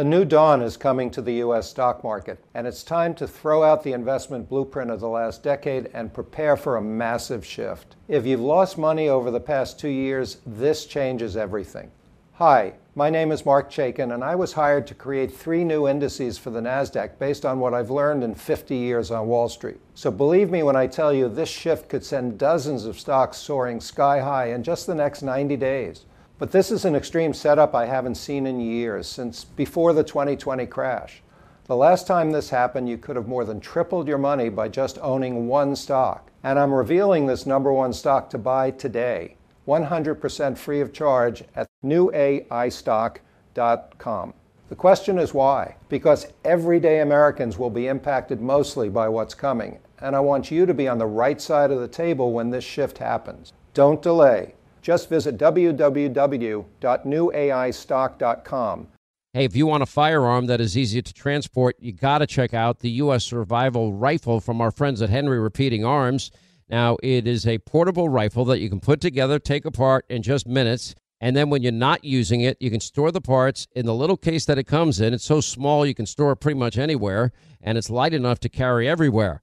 A new dawn is coming to the U.S. stock market, and it's time to throw out the investment blueprint of the last decade and prepare for a massive shift. If you've lost money over the past two years, this changes everything. Hi, my name is Marc Chaikin, and I was hired to create three new indices for the NASDAQ based on what I've learned in 50 years on Wall Street. So believe me when I tell you this shift could send dozens of stocks soaring sky high in just the next 90 days. But this is an extreme setup I haven't seen in years, since before the 2020 crash. The last time this happened, you could have more than tripled your money by just owning one stock. And I'm revealing this number one stock to buy today, 100% free of charge at newaistock.com. The question is why? Because everyday Americans will be impacted mostly by what's coming. And I want you to be on the right side of the table when this shift happens. Don't delay. Just visit www.newaistock.com. Hey, if you want a firearm that is easy to transport, you got to check out the U.S. Survival Rifle from our friends at Henry Repeating Arms. Now, it is a portable rifle that you can put together, take apart in just minutes. And then when you're not using it, you can store the parts in the little case that it comes in. It's so small you can store it pretty much anywhere, and it's light enough to carry everywhere.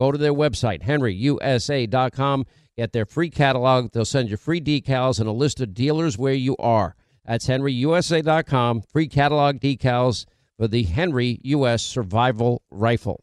Go to their website, henryusa.com Get their free catalog. They'll send you free decals and a list of dealers where you are. That's henryusa.com. Free catalog decals for the Henry U.S. Survival Rifle.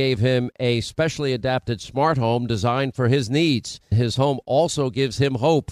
him a specially adapted smart home designed for his needs. His home also gives him hope.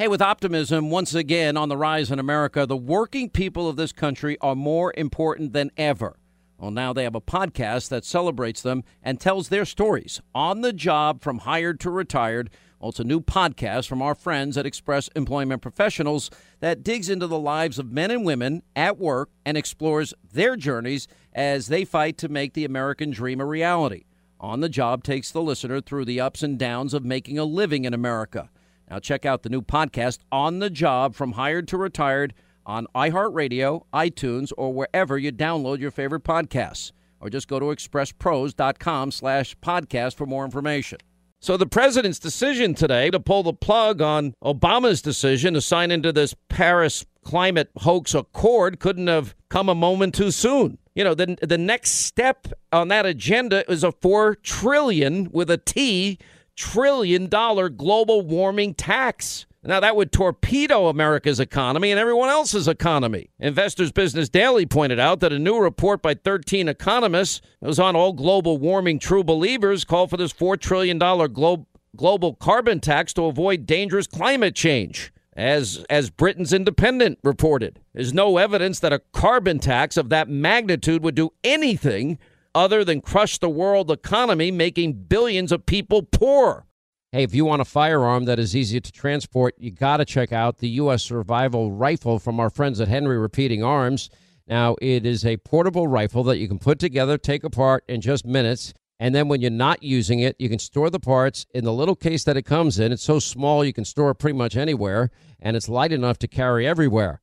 Hey, with optimism once again on the rise in America, the working people of this country are more important than ever. Well, now they have a podcast that celebrates them and tells their stories on the job from hired to retired. Well, it's a new podcast from our friends at Express Employment Professionals that digs into the lives of men and women at work and explores their journeys as they fight to make the American dream a reality. On the Job takes the listener through the ups and downs of making a living in America. Now, check out the new podcast, On the Job From Hired to Retired, on iHeartRadio, iTunes, or wherever you download your favorite podcasts. Or just go to expresspros.com slash podcast for more information. So the president's decision today to pull the plug on Obama's decision to sign into this Paris climate hoax accord couldn't have come a moment too soon. You know, the, the next step on that agenda is a 4 trillion with a T trillion dollar global warming tax. Now, that would torpedo America's economy and everyone else's economy. Investors Business Daily pointed out that a new report by 13 economists that was on all global warming true believers called for this $4 trillion glo- global carbon tax to avoid dangerous climate change. As, as Britain's Independent reported, there's no evidence that a carbon tax of that magnitude would do anything other than crush the world economy, making billions of people poor. Hey, if you want a firearm that is easy to transport, you got to check out the U.S. Survival Rifle from our friends at Henry Repeating Arms. Now, it is a portable rifle that you can put together, take apart in just minutes. And then when you're not using it, you can store the parts in the little case that it comes in. It's so small you can store it pretty much anywhere, and it's light enough to carry everywhere.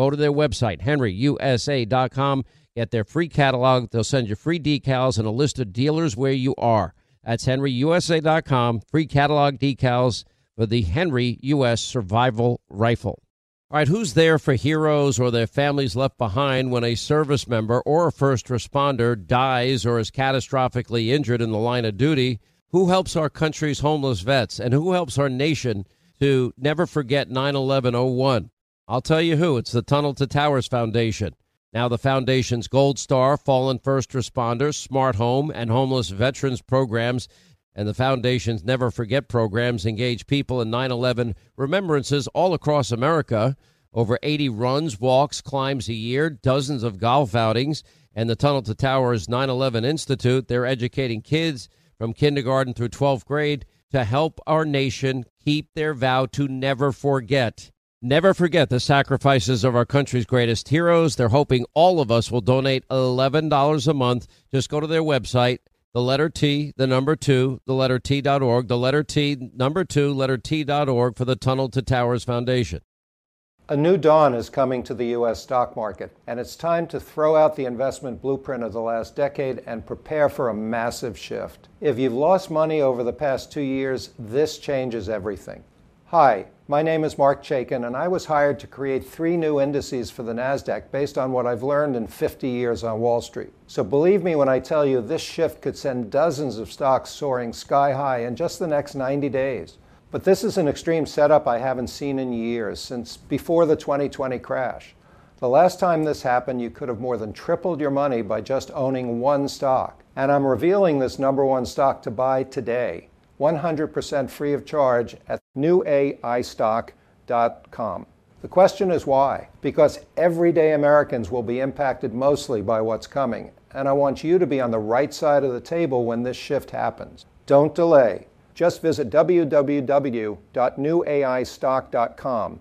Go to their website, henryusa.com, get their free catalog. They'll send you free decals and a list of dealers where you are. That's henryusa.com, free catalog decals for the Henry U.S. Survival Rifle. All right, who's there for heroes or their families left behind when a service member or a first responder dies or is catastrophically injured in the line of duty? Who helps our country's homeless vets and who helps our nation to never forget 9 11 01? I'll tell you who. It's the Tunnel to Towers Foundation. Now, the Foundation's Gold Star, Fallen First Responders, Smart Home, and Homeless Veterans programs and the Foundation's Never Forget programs engage people in 9 11 remembrances all across America. Over 80 runs, walks, climbs a year, dozens of golf outings, and the Tunnel to Towers 9 11 Institute. They're educating kids from kindergarten through 12th grade to help our nation keep their vow to never forget. Never forget the sacrifices of our country's greatest heroes. They're hoping all of us will donate $11 a month. Just go to their website, the letter T, the number two, the letter T.org, the letter T, number two, letter T.org for the Tunnel to Towers Foundation. A new dawn is coming to the U.S. stock market, and it's time to throw out the investment blueprint of the last decade and prepare for a massive shift. If you've lost money over the past two years, this changes everything. Hi, my name is Marc Chaikin, and I was hired to create three new indices for the NASDAQ based on what I've learned in 50 years on Wall Street. So believe me when I tell you this shift could send dozens of stocks soaring sky high in just the next 90 days. But this is an extreme setup I haven't seen in years, since before the 2020 crash. The last time this happened, you could have more than tripled your money by just owning one stock. And I'm revealing this number one stock to buy today. 100% free of charge at newaistock.com. The question is why? Because everyday Americans will be impacted mostly by what's coming, and I want you to be on the right side of the table when this shift happens. Don't delay. Just visit www.newaistock.com